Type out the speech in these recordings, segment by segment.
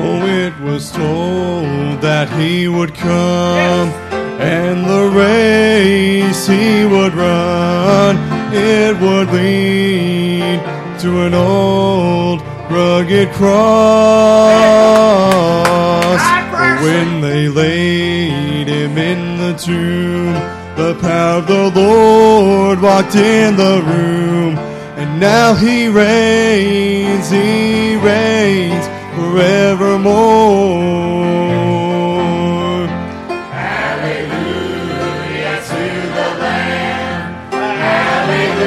Oh, it was told that he would come and the race he would run, it would lead to an old rugged cross. But when they laid him in the tomb, the power of the Lord walked in the room. And now he reigns, he reigns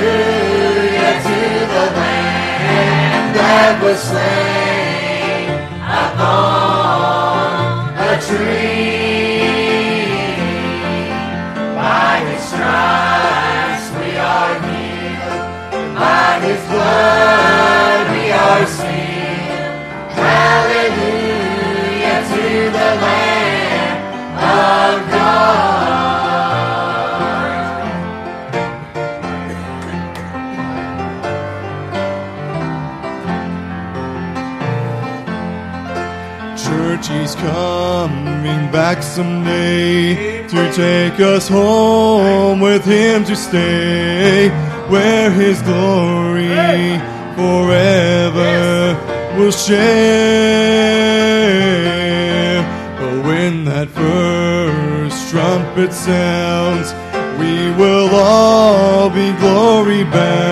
Hallelujah to the Lamb that was slain upon a tree. By his stripes we are healed. By his blood Church, he's coming back someday to take us home with him to stay, where his glory forever will share. But when that first trumpet sounds, we will all be glory bound.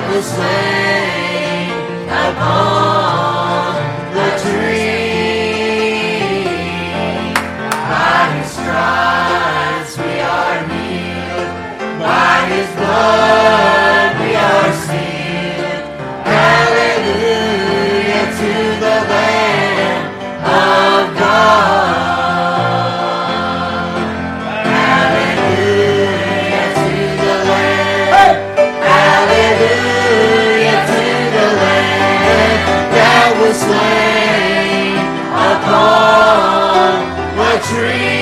That was upon the tree. By his stripes we are healed. By his blood upon the tree.